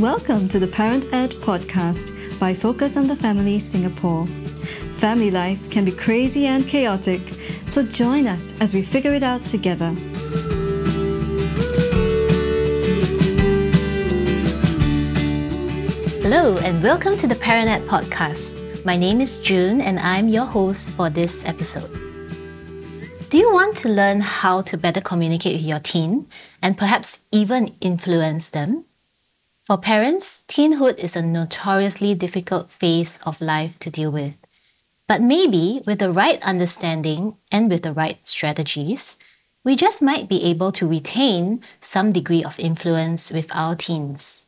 Welcome to the Parent Ed podcast by Focus on the Family Singapore. Family life can be crazy and chaotic, so join us as we figure it out together. Hello, and welcome to the Parent Ed podcast. My name is June, and I'm your host for this episode. Do you want to learn how to better communicate with your teen and perhaps even influence them? For parents, teenhood is a notoriously difficult phase of life to deal with. But maybe with the right understanding and with the right strategies, we just might be able to retain some degree of influence with our teens.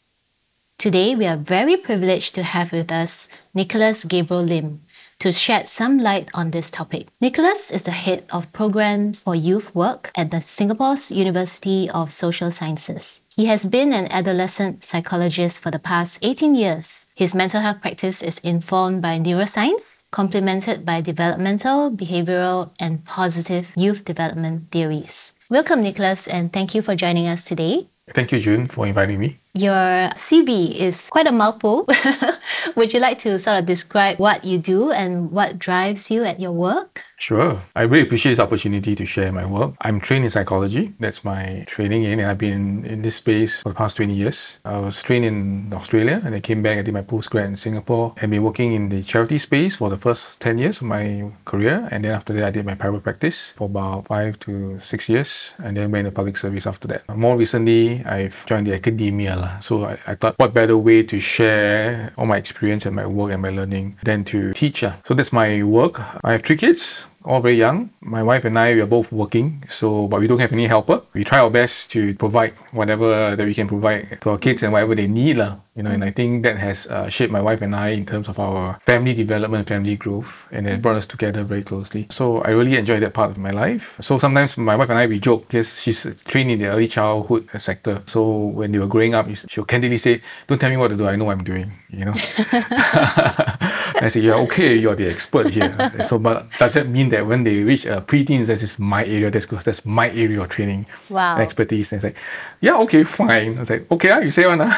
Today, we are very privileged to have with us Nicholas Gabriel Lim, to shed some light on this topic. Nicholas is the head of programs for youth work at the Singapore's University of Social Sciences. He has been an adolescent psychologist for the past 18 years. His mental health practice is informed by neuroscience, complemented by developmental, behavioral, and positive youth development theories. Welcome, Nicholas, and thank you for joining us today. Thank you, June, for inviting me. Your CV is quite a mouthful. Would you like to sort of describe what you do and what drives you at your work? Sure. I really appreciate this opportunity to share my work. I'm trained in psychology. That's my training in, and I've been in this space for the past 20 years. I was trained in Australia and I came back, and did my postgrad in Singapore and been working in the charity space for the first 10 years of my career. And then after that, I did my private practice for about five to six years and then went into public service after that. More recently, I've joined the academia. So I, I thought, what better way to share all my experience and my work and my learning than to teach. Ah. So that's my work. I have three kids all very young. My wife and I, we are both working, so but we don't have any helper. We try our best to provide whatever that we can provide to our kids and whatever they need, lah. You know, and I think that has uh, shaped my wife and I in terms of our family development, family growth, and it brought us together very closely. So I really enjoy that part of my life. So sometimes my wife and I we joke because she's trained in the early childhood sector. So when they were growing up, she'll candidly say, "Don't tell me what to do. I know what I'm doing." You know. I say, "Yeah, okay, you're the expert here." so, but does that mean that when they reach uh, preteens, this is my area, that's because that's my area of training, wow. expertise. And it's like, yeah, okay, fine. I was like, okay, ah, you say one. Ah.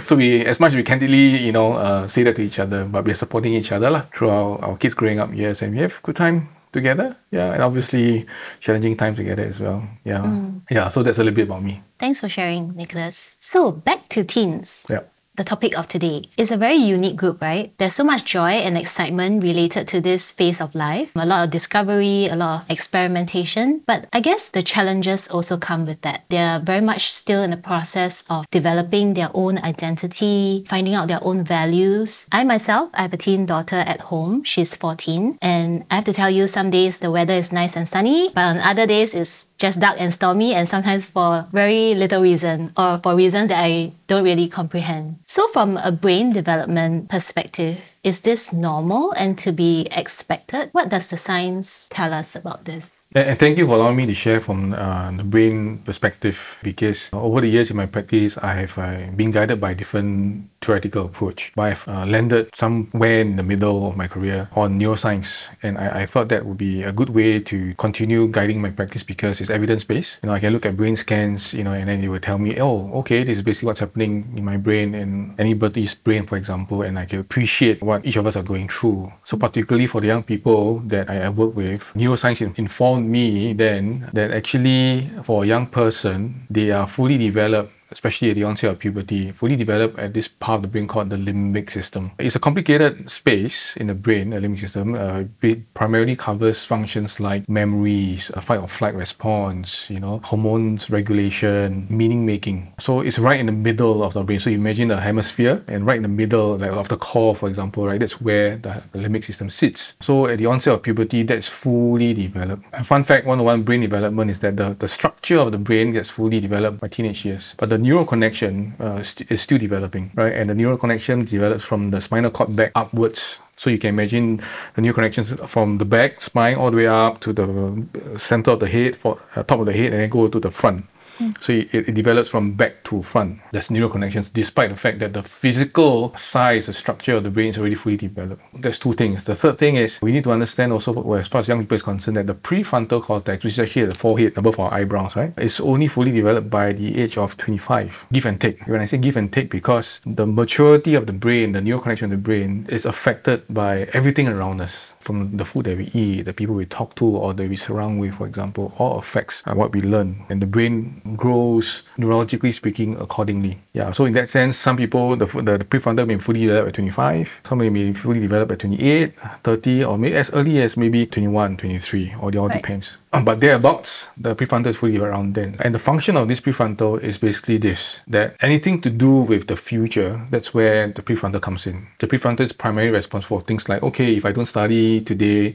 so we, as much as we candidly, you know, uh, say that to each other, but we're supporting each other lah, through our, our kids growing up years, and we have good time together. Yeah, and obviously challenging time together as well. Yeah, mm. yeah. So that's a little bit about me. Thanks for sharing, Nicholas. So back to teens. Yeah the topic of today. It's a very unique group, right? There's so much joy and excitement related to this phase of life. A lot of discovery, a lot of experimentation. But I guess the challenges also come with that. They're very much still in the process of developing their own identity, finding out their own values. I myself, I have a teen daughter at home. She's 14. And I have to tell you, some days the weather is nice and sunny, but on other days it's just dark and stormy and sometimes for very little reason or for reasons that I don't really comprehend. So from a brain development perspective, is this normal and to be expected? What does the science tell us about this? And thank you for allowing me to share from uh, the brain perspective because over the years in my practice, I have uh, been guided by different theoretical approach. But I've uh, landed somewhere in the middle of my career on neuroscience, and I, I thought that would be a good way to continue guiding my practice because it's evidence based. You know, I can look at brain scans, you know, and then it will tell me, oh, okay, this is basically what's happening in my brain and anybody's brain, for example, and I can appreciate what each of us are going through. So particularly for the young people that I, I work with, neuroscience informs me then that actually for a young person, they are fully developed especially at the onset of puberty, fully develop at this part of the brain called the limbic system. It's a complicated space in the brain, the limbic system. Uh, it primarily covers functions like memories, a fight or flight response, you know, hormones regulation, meaning making. So it's right in the middle of the brain. So imagine a hemisphere, and right in the middle like, of the core, for example, right, that's where the, the limbic system sits. So at the onset of puberty, that's fully developed. A fun fact, one-on-one brain development is that the, the structure of the brain gets fully developed by teenage years, but the the neural connection uh, st- is still developing, right? And the neural connection develops from the spinal cord back upwards. So you can imagine the neural connections from the back spine all the way up to the uh, center of the head, for uh, top of the head, and then go to the front. Mm. So it, it develops from back to front. There's neural connections, despite the fact that the physical size, the structure of the brain is already fully developed. There's two things. The third thing is we need to understand also, well, as far as young people is concerned, that the prefrontal cortex, which is actually the forehead above our eyebrows, right, is only fully developed by the age of 25. Give and take. When I say give and take, because the maturity of the brain, the neural connection of the brain, is affected by everything around us from the food that we eat, the people we talk to, or that we surround with, for example, all affects uh, what we learn. And the brain grows, neurologically speaking, accordingly. Yeah, so in that sense, some people, the, the, the prefrontal may fully developed at 25, some may be fully developed at 28, 30, or maybe as early as maybe 21, 23, or it all Right. depends. Um, But thereabouts, the prefrontal is fully around then. And the function of this prefrontal is basically this that anything to do with the future, that's where the prefrontal comes in. The prefrontal is primarily responsible for things like, okay, if I don't study today,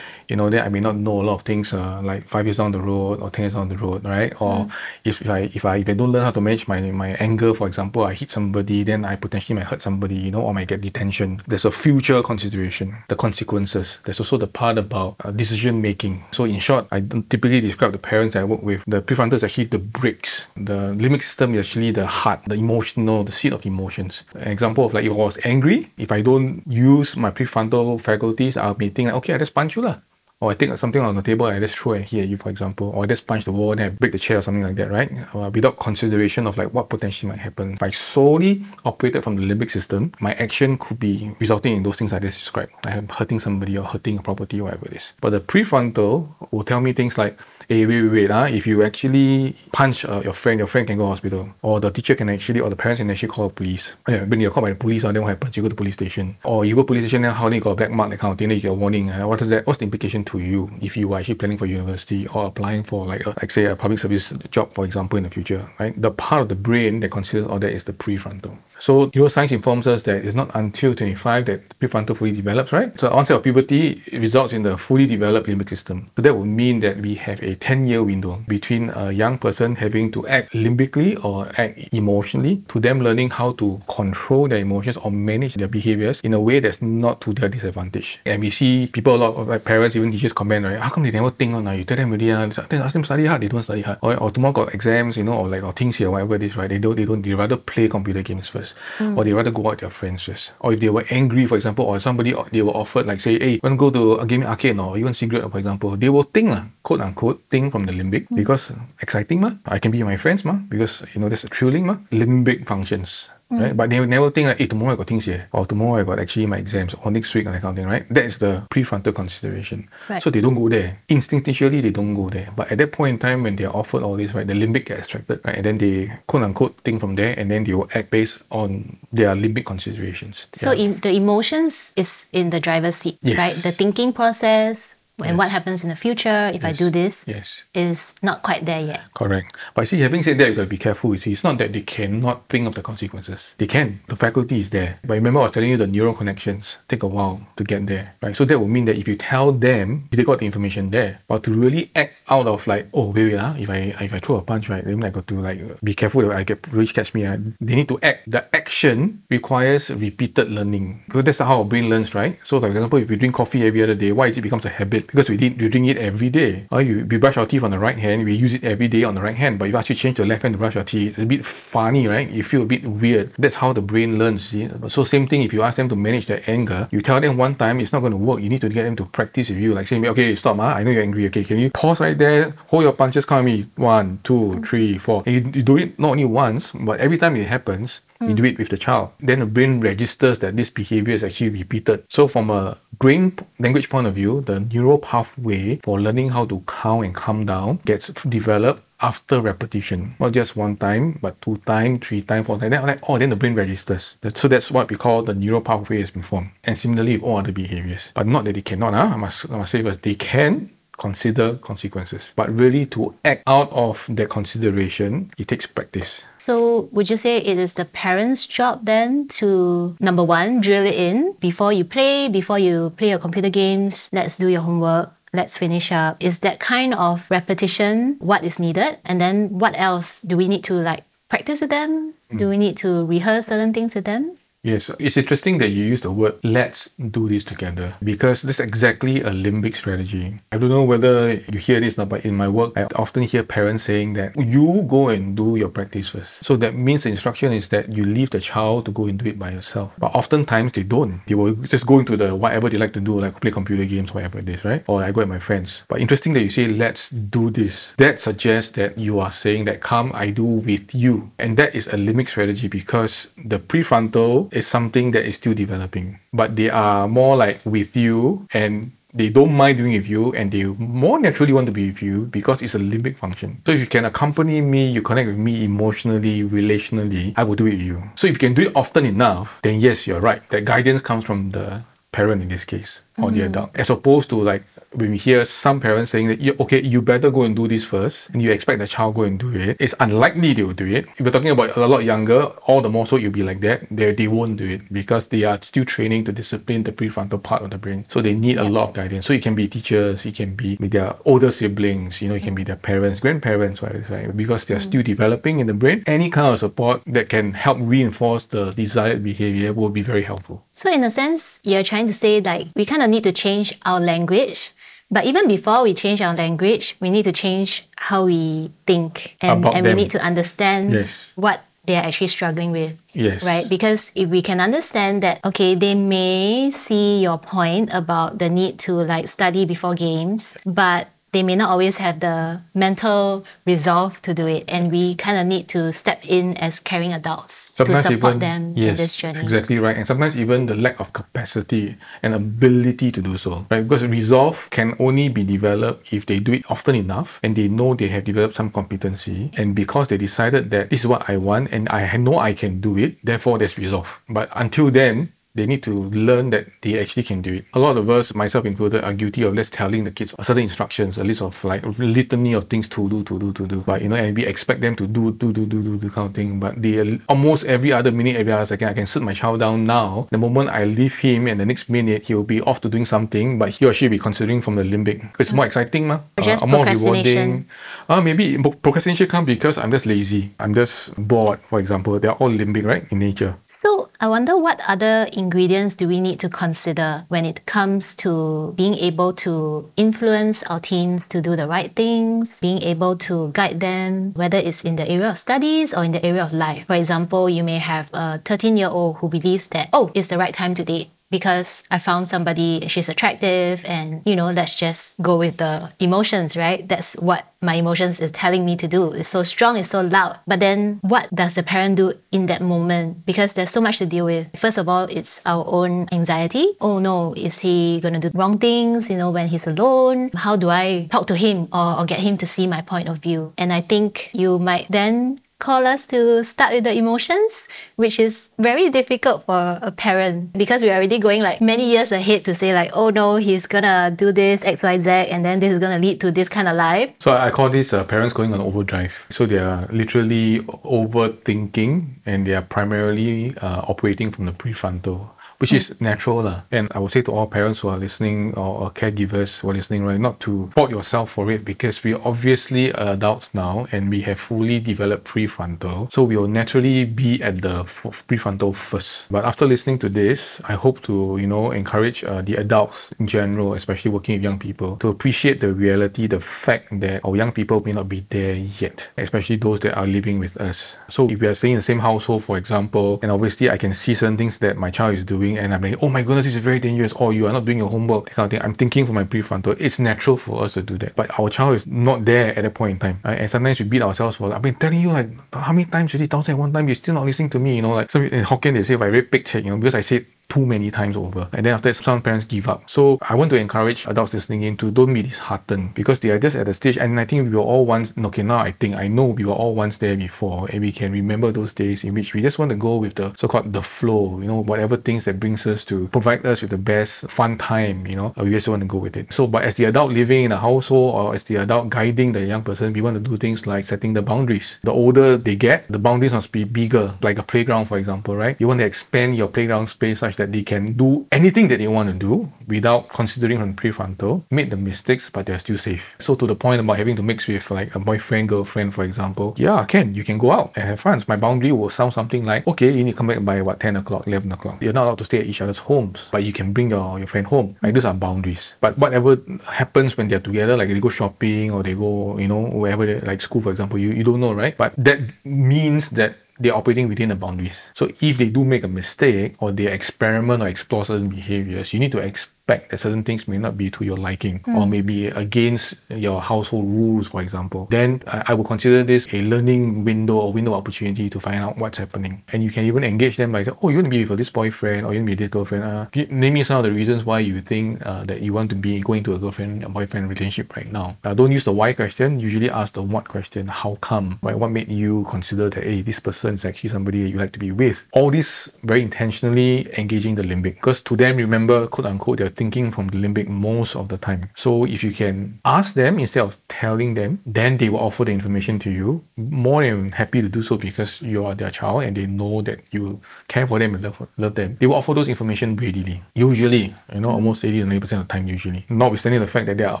you know, then I may not know a lot of things uh, like five years down the road or ten years down the road, right? Or if, if I if I if I don't learn how to manage my, my anger, for example, I hit somebody, then I potentially might hurt somebody, you know, or might get detention. There's a future consideration, the consequences. There's also the part about uh, decision making. So in short, I don't typically describe the parents I work with. The prefrontal is actually the brakes. The limbic system is actually the heart, the emotional, the seat of emotions. An example of like if I was angry, if I don't use my prefrontal faculties, I'll be thinking, okay, I just punch you lah. Or I take something on the table and I just throw it here you, for example. Or I just punch the wall and I break the chair or something like that, right? Uh, without consideration of like what potentially might happen. If I solely operated from the limbic system, my action could be resulting in those things I just described. I am hurting somebody or hurting a property, or whatever it is. But the prefrontal will tell me things like, hey, wait, wait, wait, ah, if you actually punch uh, your friend, your friend can go to hospital. Or the teacher can actually, or the parents can actually call the police. When you're called by the police, uh, then what happens? You go to police station. Or you go police station, then how then you got a black mark, that kind of thing, then you get a warning. Uh, what is that? What's the implication to you if you are actually planning for university or applying for like, a, like say a public service job, for example, in the future, right? The part of the brain that considers all that is the prefrontal. So neuroscience informs us that it's not until 25 that prefrontal fully develops, right? So onset of puberty results in the fully developed limbic system. So that would mean that we have a 10-year window between a young person having to act limbically or act emotionally to them learning how to control their emotions or manage their behaviors in a way that's not to their disadvantage. And we see people, a lot of like parents, even teachers comment, right? How come they never think on? Uh, you tell them already, uh, then ask them study hard, they don't study hard. Or, or tomorrow got exams, you know, or like or things here, whatever it is, right? They don't, they don't, they rather play computer games first. Or they rather go out with their friends first. Or if they were angry, for example, or somebody they were offered like say, hey, want to go to a gaming arcade or even cigarette, for example, they will think, lah, quote unquote, think from the limbic because exciting, ma. I can be with my friends, ma, because you know that's a thrilling, ma. Limbic functions. Mm. Right? But they will never think like, eh, hey, tomorrow I got things here, or tomorrow I got actually my exams, or next week, and that kind of thing, right? That is the prefrontal consideration. Right. So they don't go there. Instinctually, they don't go there. But at that point in time, when they are offered all this, right, the limbic gets extracted, right? And then they quote unquote think from there, and then they will act based on their limbic considerations. So Yeah. the emotions is in the driver's seat, Yes. right? The thinking process and what happens in the future if I do this Yes. is not quite there yet. Correct. But see, having said that, you gotta be careful. You see, it's not that they cannot think of the consequences. They can. The faculty is there. But remember, I was telling you the neural connections take a while to get there, right? So that would mean that if you tell them, they got the information there. But to really act out of like, oh wait, wait, ah, if I if I throw a punch, right, then I got to like be careful that I get police catch me. ah. They need to act. The action requires repeated learning. So that's how our brain learns, right? So, for example, if we drink coffee every other day, why is it becomes a habit? Because we did we drink it every day. Or you, we brush our teeth on the right hand, we use it every day on the right hand. But if you actually change to the left hand to brush your teeth, it's a bit funny, right? You feel a bit weird. That's how the brain learns. See? So same thing. If you ask them to manage their anger, you tell them one time it's not going to work. You need to get them to practice with you, like saying, okay, stop, ah, I know you're angry. Okay, can you pause right there? Hold your punches, count me one, two, three, four. And you, you do it not only once, but every time it happens, you do it with the child. Then the brain registers that this behavior is actually repeated. So from a brain language point of view, the neural pathway for learning how to count and calm down gets developed after repetition. Not just one time, but two times, three times, four times. Then, like, oh, then the brain registers. So that's what we call the neural pathway has been formed. And similarly all other behaviors. But not that they cannot, huh? I must I must say first, they can consider consequences. But really to act out of that consideration, it takes practice. So would you say it is the parents' job then to number one, drill it in before you play, before you play your computer games, let's do your homework. Let's finish up. Is that kind of repetition what is needed? And then what else do we need to like practice with them? Do mm. we need to rehearse certain things with them? Yes, it's interesting that you use the word let's do this together because this is exactly a limbic strategy. I don't know whether you hear this now, but in my work, I often hear parents saying that you go and do your practice first. So that means the instruction is that you leave the child to go and do it by yourself. But oftentimes they don't. They will just go into the whatever they like to do, like play computer games, whatever it is, right? Or I go with my friends. But interesting that you say let's do this. That suggests that you are saying that come, I do with you. And that is a limbic strategy because the prefrontal is something that is still developing. But they are more like with you and they don't mind doing it with you and they more naturally want to be with you because it's a limbic function. So if you can accompany me, you connect with me emotionally, relationally, I will do it with you. So if you can do it often enough, then yes, you're right. That guidance comes from the parent in this case or the adult. As opposed to like when we hear some parents saying that you, okay, you better go and do this first, and you expect the child go and do it, it's unlikely they will do it. If you're talking about a lot younger, all the more so you'll be like that. They they won't do it because they are still training to discipline the prefrontal part of the brain. So they need a lot of guidance. So it can be teachers, it can be their older siblings, you know, it can be their parents, grandparents, right? right? Because they're still mm. developing in the brain. Any kind of support that can help reinforce the desired behavior will be very helpful. So, in a sense, you're trying to say like we kind of need to change our language. But even before we change our language, we need to change how we think and, and we need to understand Yes. what they're actually struggling with. Yes. Right? Because if we can understand that, okay, they may see your point about the need to like study before games, but they may not always have the mental resolve to do it. And we kind of need to step in as caring adults to support them in this journey. Exactly right. And sometimes even the lack of capacity and ability to do so. Right? Because resolve can only be developed if they do it often enough and they know they have developed some competency. And because they decided that this is what I want and I know I can do it, therefore there's resolve. But until then, they need to learn that they actually can do it. A lot of us, myself included, are guilty of just telling the kids certain instructions, a list of like a litany of things to do, to do, to do. But you know, and we expect them to do, do, do, do, do, do kind of thing. But they almost every other minute, every other second, I can sit my child down now. The moment I leave him, and the next minute he'll be off to doing something, but he or she will be considering from the limbic. It's more exciting, ma. Uh, more rewarding. Uh, maybe pro- procrastination comes because I'm just lazy. I'm just bored, for example. They're all limbic, right, in nature. So I wonder what other ingredients do we need to consider when it comes to being able to influence our teens to do the right things, being able to guide them, whether it's in the area of studies or in the area of life. For example, you may have a 13 year old who believes that, oh, it's the right time to date because I found somebody, she's attractive, and you know, let's just go with the emotions, right? That's what my emotions is telling me to do. It's so strong, it's so loud. But then what does the parent do in that moment? Because there's so much to deal with. First of all, it's our own anxiety. Oh no, is he gonna do wrong things, you know, when he's alone? How do I talk to him or, or get him to see my point of view? And I think you might then call us to start with the emotions, which is very difficult for a parent because we're already going like many years ahead to say like, oh no, he's gonna do this X, Y, Z, and then this is gonna lead to this kind of life. So I call this uh, parents going on overdrive. So they are literally overthinking and they are primarily uh, operating from the prefrontal, which is natural. lah. And I would say to all parents who are listening or, or caregivers who are listening, right, not to fault yourself for it because we are obviously adults now and we have fully developed prefrontal. So we will naturally be at the f- prefrontal first. But after listening to this, I hope to, you know, encourage uh, the adults in general, especially working with young people, to appreciate the reality, the fact that our young people may not be there yet, especially those that are living with us. So if we are staying in the same household, for example, and obviously I can see certain things that my child is doing and I'm like, oh my goodness, this is very dangerous, or you are not doing your homework, that kind of thing. I'm thinking for my prefrontal. It's natural for us to do that. But our child is not there at that point in time. right? And sometimes we beat ourselves for I've been telling you like how many times already, thousand and one time, you're still not listening to me, you know, like some in Hokkien they say I very big check, you know, because I said too many times over. And then after that, some parents give up. So I want to encourage adults listening in to don't be disheartened because they are just at the stage. And I think we were all once, okay, now I think I know we were all once there before and we can remember those days in which we just want to go with the so-called the flow, you know, whatever things that brings us to provide us with the best fun time, you know, we just want to go with it. So, but as the adult living in a household or as the adult guiding the young person, we want to do things like setting the boundaries. The older they get, the boundaries must be bigger, like a playground, for example, right? You want to expand your playground space such that that they can do anything that they want to do without considering on prefrontal, made the mistakes, but they're still safe. So to the point about having to mix with like a boyfriend, girlfriend, for example, yeah, can you can go out and have fun. My boundary will sound something like, okay, you need to come back by what 10 o'clock, 11 o'clock. You're not allowed to stay at each other's homes, but you can bring your, your friend home. Like those are boundaries. But whatever happens when they're together, like they go shopping or they go, you know, wherever like school, for example, you, you don't know, right? But that means that they're operating within the boundaries. So if they do make a mistake or they experiment or explore certain behaviors, you need to expect that certain things may not be to your liking or maybe against your household rules, for example. Then I, I will consider this a learning window or window opportunity to find out what's happening. And you can even engage them by saying, oh, you want to be with this boyfriend or you want to be with this girlfriend. Uh, name me some of the reasons why you think uh, that you want to be going to a girlfriend and boyfriend relationship right now. Uh, don't use the why question. Usually ask the what question. How come? Right? What made you consider that, hey, this person is actually somebody you like to be with? All this very intentionally engaging the limbic. Because to them, remember, quote unquote, they're thinking from the limbic most of the time. So if you can ask them instead of telling them, then they will offer the information to you. More than happy to do so because you are their child and they know that you care for them and love, love them. They will offer those information readily. Usually, you know, almost 80 to 90% of the time usually. Notwithstanding the fact that there are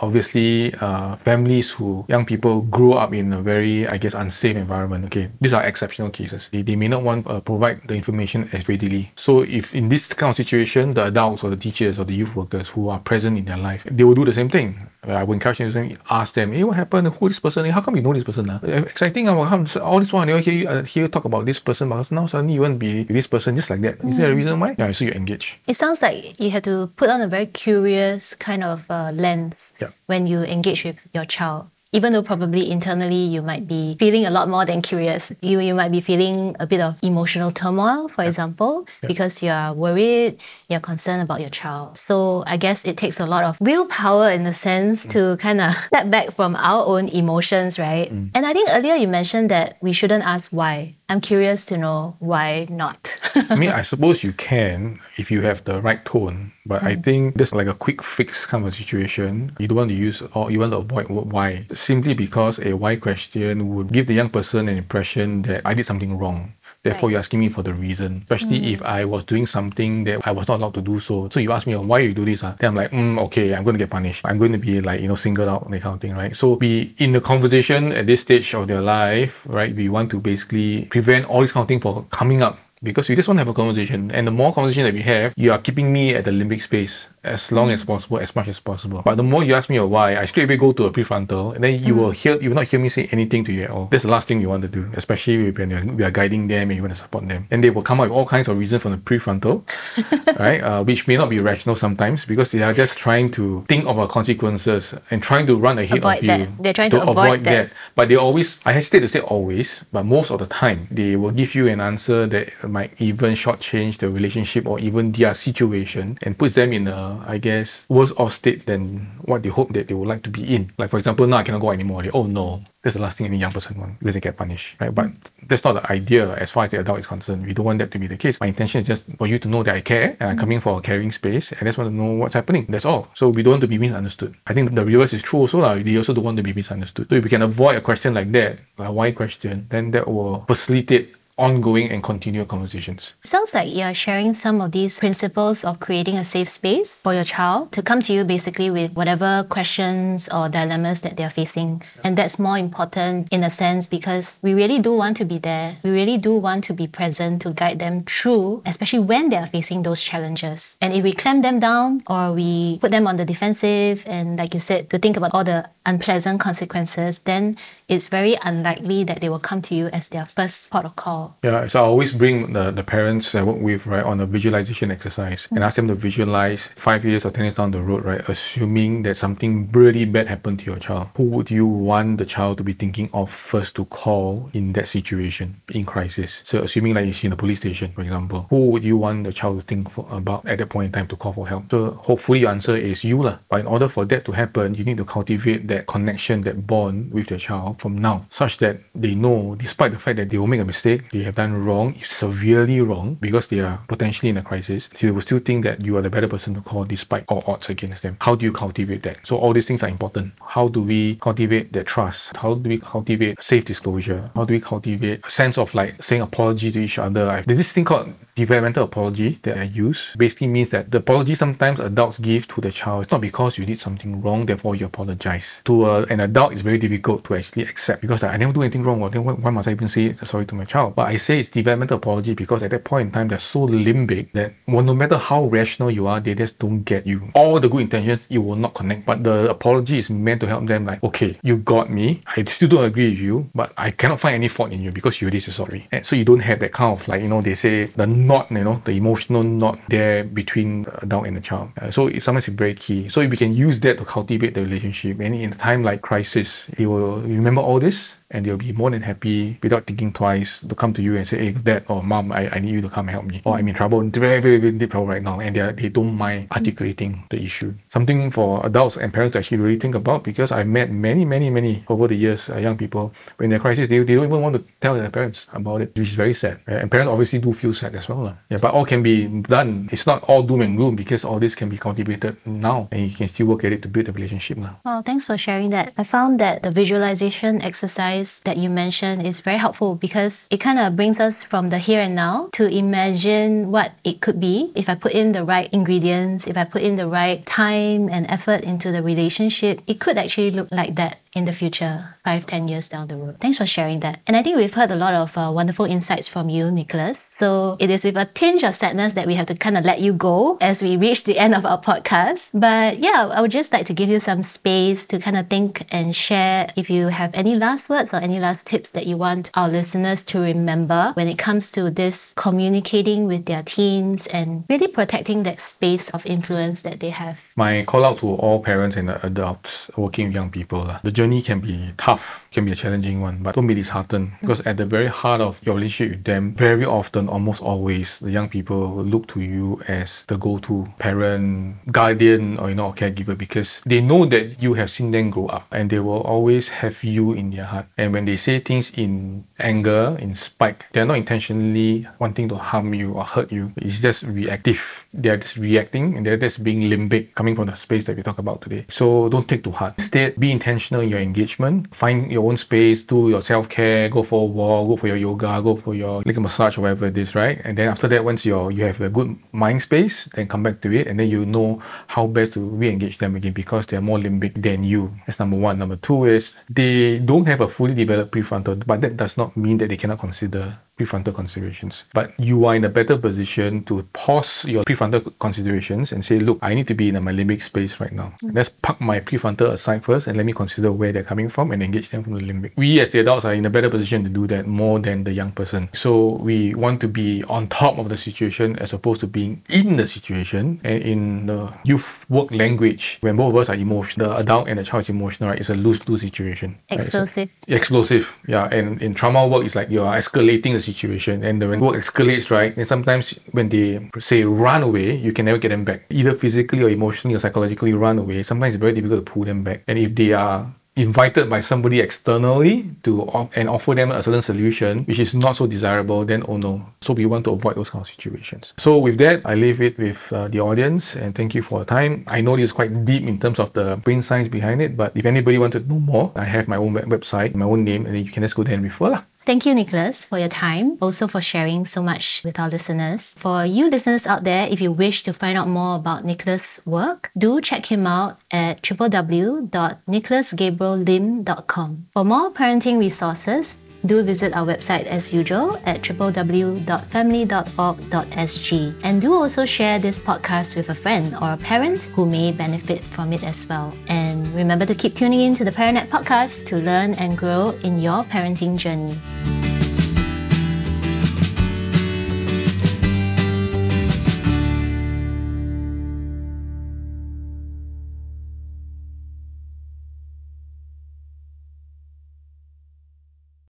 obviously uh, families who, young people grow up in a very, I guess, unsafe environment. Okay, these are exceptional cases. They, they may not want to uh, provide the information as readily. So if in this kind of situation, the adults or the teachers or the youth workers who are present in their life, they will do the same thing. I will encourage them to ask them, hey, what happened? Who is this person? How come you know this person? Uh? Exciting. How- all this while I never hear you, uh, hear you talk about this person, but now suddenly you want to be this person just like that. Is there a reason why? Yeah, so you engage. It sounds like you have to put on a very curious kind of uh, lens Yeah. when you engage with your child. Even though probably internally you might be feeling a lot more than curious. You, you might be feeling a bit of emotional turmoil, for example, because you are worried, you're concerned about your child. So I guess it takes a lot of willpower in a sense mm. to kind of step back from our own emotions, right? Mm. And I think earlier you mentioned that we shouldn't ask why. I'm curious to know why not. I mean, I suppose you can if you have the right tone, but I mm. think this like a quick fix kind of situation. You don't want to use or you want to avoid why simply because a why question would give the young person an impression that I did something wrong. Therefore, Right. you're asking me for the reason, especially if I was doing something that I was not allowed to do so. So you ask me, oh, why you do this? Uh? Then I'm like, mm, okay, I'm going to get punished. I'm going to be like, you know, singled out, that kind of thing, right? So be in the conversation at this stage of their life, right? We want to basically prevent all this kind of thing from coming up because we just want to have a conversation. And the more conversation that we have, you are keeping me at the limbic space as long as possible, as much as possible. But the more you ask me a why, I straight away go to a prefrontal, and then you will hear, you will not hear me say anything to you at all. That's the last thing you want to do, especially when we are guiding them and you want to support them. And they will come up with all kinds of reasons from the prefrontal, right? Uh, which may not be rational sometimes because they are just trying to think of our consequences and trying to run ahead Avoid of you. that. They're trying to avoid that. But they always, I hesitate to say always, but most of the time, they will give you an answer that might even shortchange the relationship or even their situation and puts them in a, I guess, worse off state than what they hope that they would like to be in. Like, for example, now I cannot go anymore. They, oh no, that's the last thing any young person wants they get punished, right? But that's not the idea as far as the adult is concerned. We don't want that to be the case. My intention is just for you to know that I care and I'm mm. coming for a caring space and I just want to know what's happening. That's all. So we don't want to be misunderstood. I think the reverse is true also. lah. They also don't want to be misunderstood. So if we can avoid a question like that, a why question, then that will facilitate ongoing and continual conversations. Sounds like you're sharing some of these principles of creating a safe space for your child to come to you basically with whatever questions or dilemmas that they're facing. And that's more important in a sense because we really do want to be there. We really do want to be present to guide them through, especially when they are facing those challenges. And if we clamp them down or we put them on the defensive and like you said, to think about all the unpleasant consequences, then it's very unlikely that they will come to you as their first port of call. Yeah, so I always bring the, the parents I work with right on a visualization exercise and ask them to visualize five years or ten years down the road, right? Assuming that something really bad happened to your child, who would you want the child to be thinking of first to call in that situation in crisis? So assuming like you're in the police station, for example, who would you want the child to think for, about at that point in time to call for help? So hopefully your answer is you lah. But in order for that to happen, you need to cultivate that that connection, that bond with their child from now, such that they know, despite the fact that they will make a mistake, they have done wrong, severely wrong, because they are potentially in a crisis, they will still think that you are the better person to call despite all odds against them. How do you cultivate that? So all these things are important. How do we cultivate that trust? How do we cultivate safe disclosure? How do we cultivate a sense of like saying apology to each other? There's this thing called developmental apology that I use. Basically means that the apology sometimes adults give to the child. It's not because you did something wrong, therefore you apologize. To a, an adult, it's very difficult to actually accept because like, I never do anything wrong. Well, then why, why must I even say sorry to my child? But I say it's developmental apology because at that point in time, they're so limbic that well, no matter how rational you are, they just don't get you. All the good intentions, you will not connect. But the apology is meant to help them like, okay, you got me. I still don't agree with you, but I cannot find any fault in you because you already said sorry. And so you don't have that kind of like, you know, they say the knot, you know, the emotional knot there between adult and the child. Uh, so it's sometimes very key. So if we can use that to cultivate the relationship, and in a time like crisis, they will remember all this and they'll be more than happy without thinking twice to come to you and say, hey, dad or mom, I, I need you to come and help me. Or I'm in trouble, very, very, very deep trouble right now. And they, they don't mind articulating the issue. Something for adults and parents to actually really think about because I've met many, many, many over the years, uh, young people, when they're crisis, they, they don't even want to tell their parents about it, which is very sad. Uh, and parents obviously do feel sad as well. Yeah, but all can be done. It's not all doom and gloom because all this can be cultivated now and you can still work at it to build a relationship now. Well, thanks for sharing that. I found that the visualization exercise exercise that you mentioned is very helpful because it kind of brings us from the here and now to imagine what it could be if I put in the right ingredients, if I put in the right time and effort into the relationship. It could actually look like that in the future, five, ten years down the road. Thanks for sharing that. And I think we've heard a lot of uh, wonderful insights from you, Nicholas. So it is with a tinge of sadness that we have to kind of let you go as we reach the end of our podcast. But yeah, I would just like to give you some space to kind of think and share if you have any last words or any last tips that you want our listeners to remember when it comes to this communicating with their teens and really protecting that space of influence that they have. My call out to all parents and adults working with young people. The journey journey can be tough, can be a challenging one, but don't be disheartened because at the very heart of your relationship with them, very often, almost always, the young people will look to you as the go-to parent, guardian, or you know, caregiver because they know that you have seen them grow up and they will always have you in their heart. And when they say things in anger, in spite, they're not intentionally wanting to harm you or hurt you. It's just reactive. They're just reacting and they're just being limbic coming from the space that we talk about today. So don't take to heart. Instead, be intentional in your your engagement. Find your own space, do your self care, go for a walk, go for your yoga, go for your like a massage whatever it is, right? And then after that, once you're you have a good mind space, then come back to it, and then you know how best to re-engage them again because they're more limbic than you. That's number one. Number two is they don't have a fully developed prefrontal, but that does not mean that they cannot consider prefrontal considerations. But you are in a better position to pause your prefrontal considerations and say, look, I need to be in a limbic space right now. Mm. Let's park my prefrontal aside first and let me consider where they're coming from and engage them from the limbic. We as the adults are in a better position to do that more than the young person. So we want to be on top of the situation as opposed to being in the situation. And in the youth work language, when both of us are emotional, the adult and the child is emotional, right? It's a lose-lose situation. Explosive. Right? Explosive, yeah. And in trauma work, it's like you're escalating the situation and when work escalates right and sometimes when they say run away you can never get them back. Either physically or emotionally or psychologically run away. Sometimes it's very difficult to pull them back. And if they are invited by somebody externally to and offer them a certain solution which is not so desirable then oh no. So we want to avoid those kind of situations. So with that i leave it with uh, the audience and thank you for the time. I know this is quite deep in terms of the brain science behind it but if anybody wanted to know more i have my own website my own name and you can just go there and refer lah. Thank you, Nicholas, for your time, also for sharing so much with our listeners. For you listeners out there, if you wish to find out more about Nicholas' work, do check him out at www.nicholasgabriellim.com. For more parenting resources, do visit our website as usual at www.family.org.sg. And do also share this podcast with a friend or a parent who may benefit from it as well. And remember to keep tuning in to the Parent Ed podcast to learn and grow in your parenting journey.